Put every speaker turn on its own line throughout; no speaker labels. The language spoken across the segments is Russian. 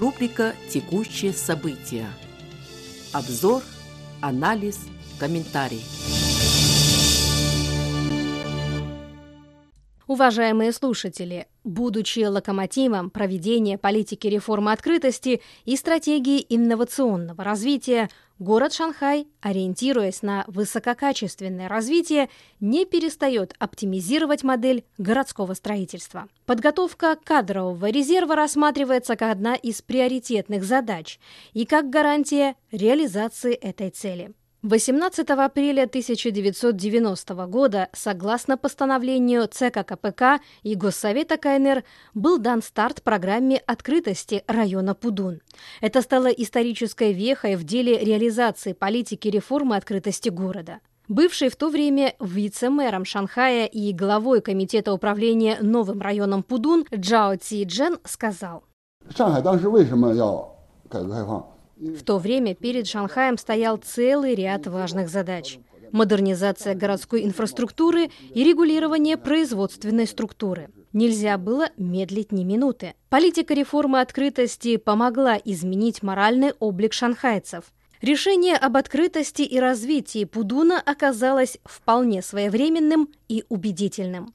Рубрика «Текущие события». Обзор, анализ, комментарий.
Уважаемые слушатели, будучи локомотивом проведения политики реформы открытости и стратегии инновационного развития, город Шанхай, ориентируясь на высококачественное развитие, не перестает оптимизировать модель городского строительства. Подготовка кадрового резерва рассматривается как одна из приоритетных задач и как гарантия реализации этой цели. 18 апреля 1990 года, согласно постановлению ЦК КПК и Госсовета КНР, был дан старт программе открытости района Пудун. Это стало исторической вехой в деле реализации политики реформы открытости города. Бывший в то время вице-мэром Шанхая и главой Комитета управления новым районом Пудун Джао Ци Джен сказал.
上
в то время перед Шанхаем стоял целый ряд важных задач. Модернизация городской инфраструктуры и регулирование производственной структуры. Нельзя было медлить ни минуты. Политика реформы открытости помогла изменить моральный облик шанхайцев – Решение об открытости и развитии Пудуна оказалось вполне своевременным и убедительным.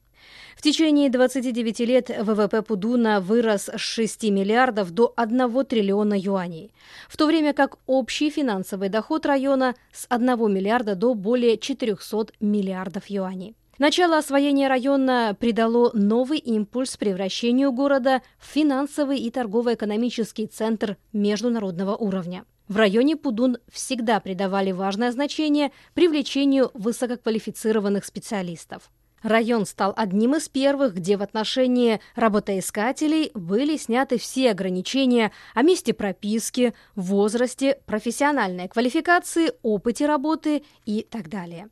В течение 29 лет ВВП Пудуна вырос с 6 миллиардов до 1 триллиона юаней, в то время как общий финансовый доход района с 1 миллиарда до более 400 миллиардов юаней. Начало освоения района придало новый импульс превращению города в финансовый и торгово-экономический центр международного уровня. В районе Пудун всегда придавали важное значение привлечению высококвалифицированных специалистов. Район стал одним из первых, где в отношении работоискателей были сняты все ограничения о месте прописки, возрасте, профессиональной квалификации, опыте работы и так далее.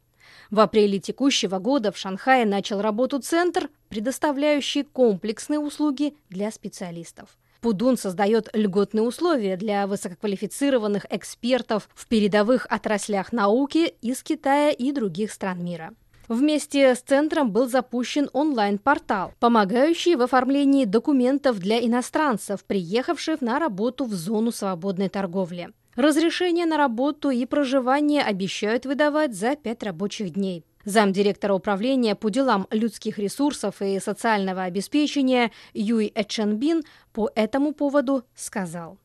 В апреле текущего года в Шанхае начал работу центр, предоставляющий комплексные услуги для специалистов. Пудун создает льготные условия для высококвалифицированных экспертов в передовых отраслях науки из Китая и других стран мира. Вместе с центром был запущен онлайн-портал, помогающий в оформлении документов для иностранцев, приехавших на работу в зону свободной торговли. Разрешение на работу и проживание обещают выдавать за пять рабочих дней. Замдиректора управления по делам людских ресурсов и социального обеспечения Юй Эченбин по этому поводу сказал.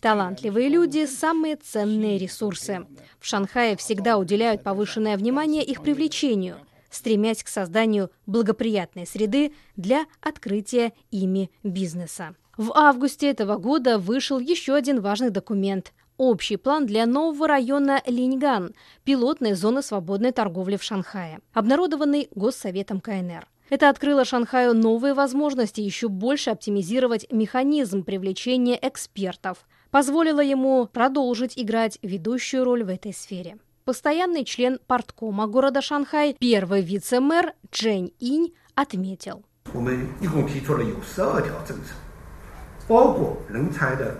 Талантливые люди – самые ценные ресурсы. В Шанхае всегда уделяют повышенное внимание их привлечению, стремясь к созданию благоприятной среды для открытия ими бизнеса. В августе этого года вышел еще один важный документ – общий план для нового района Линьган, пилотной зоны свободной торговли в Шанхае, обнародованный Госсоветом КНР. Это открыло Шанхаю новые возможности еще больше оптимизировать механизм привлечения экспертов, позволило ему продолжить играть ведущую роль в этой сфере. Постоянный член парткома города Шанхай, первый вице-мэр Джень Инь отметил.
我们一共提出了有十二条政策，包括人才的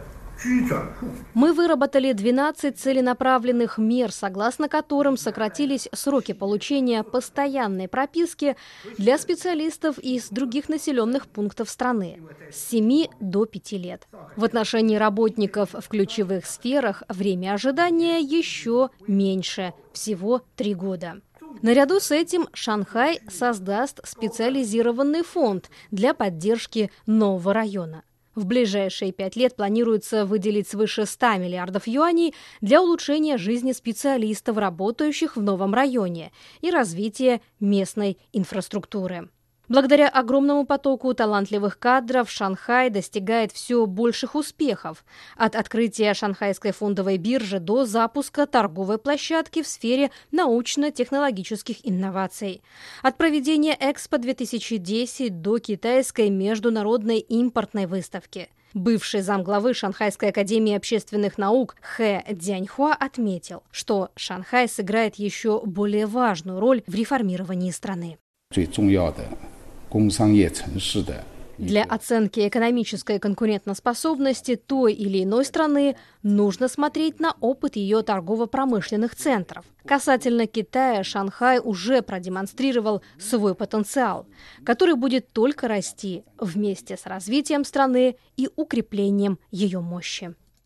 мы выработали 12 целенаправленных мер, согласно которым сократились сроки получения постоянной прописки для специалистов из других населенных пунктов страны с 7 до 5 лет. В отношении работников в ключевых сферах время ожидания еще меньше, всего 3 года. Наряду с этим Шанхай создаст специализированный фонд для поддержки нового района. В ближайшие пять лет планируется выделить свыше 100 миллиардов юаней для улучшения жизни специалистов, работающих в новом районе, и развития местной инфраструктуры. Благодаря огромному потоку талантливых кадров Шанхай достигает все больших успехов. От открытия шанхайской фондовой биржи до запуска торговой площадки в сфере научно-технологических инноваций. От проведения Экспо-2010 до китайской международной импортной выставки. Бывший замглавы Шанхайской академии общественных наук Хэ Дзяньхуа отметил, что Шанхай сыграет еще более важную роль в реформировании страны.
最重要的工商业城市的
для оценки экономической конкурентоспособности той или иной страны нужно смотреть на опыт ее торгово-промышленных центров. Касательно Китая, Шанхай уже продемонстрировал свой потенциал, который будет только расти вместе с развитием страны и укреплением ее мощи.